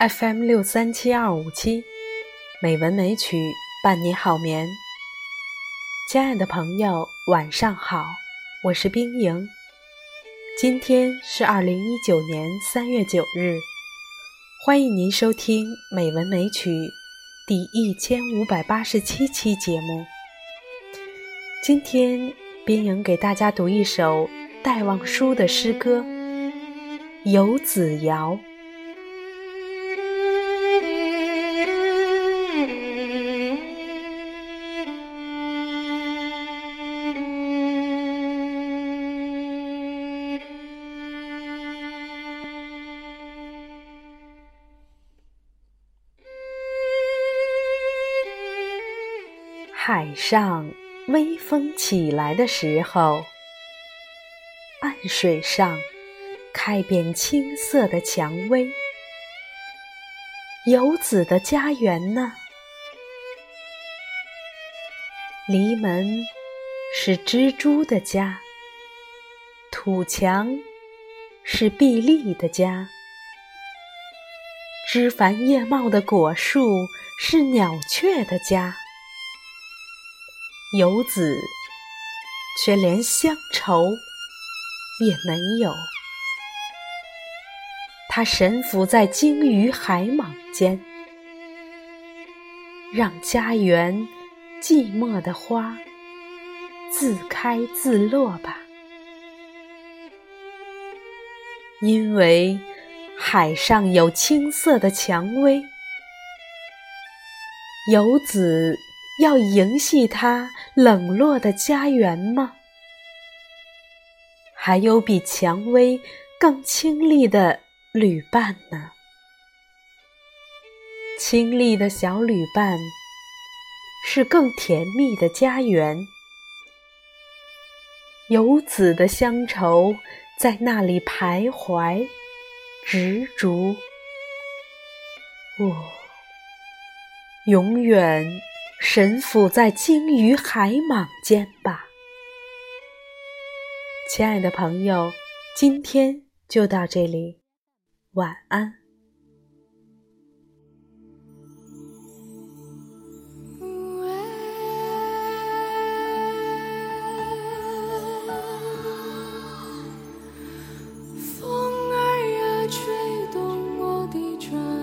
FM 六三七二五七，美文美曲伴你好眠。亲爱的朋友，晚上好，我是冰莹。今天是二零一九年三月九日，欢迎您收听《美文美曲》第一千五百八十七期节目。今天，冰莹给大家读一首戴望舒的诗歌《游子谣》。海上微风起来的时候，岸水上开遍青色的蔷薇。游子的家园呢？篱门是蜘蛛的家，土墙是碧丽的家，枝繁叶茂的果树是鸟雀的家。游子却连乡愁也没有，他神伏在鲸鱼海蟒间，让家园寂寞的花自开自落吧。因为海上有青色的蔷薇，游子。要迎系他冷落的家园吗？还有比蔷薇更清丽的旅伴呢？清丽的小旅伴是更甜蜜的家园。游子的乡愁在那里徘徊执着，我永远。神俯在鲸鱼海蟒间吧。亲爱的朋友今天就到这里晚安。风儿呀吹动我的船。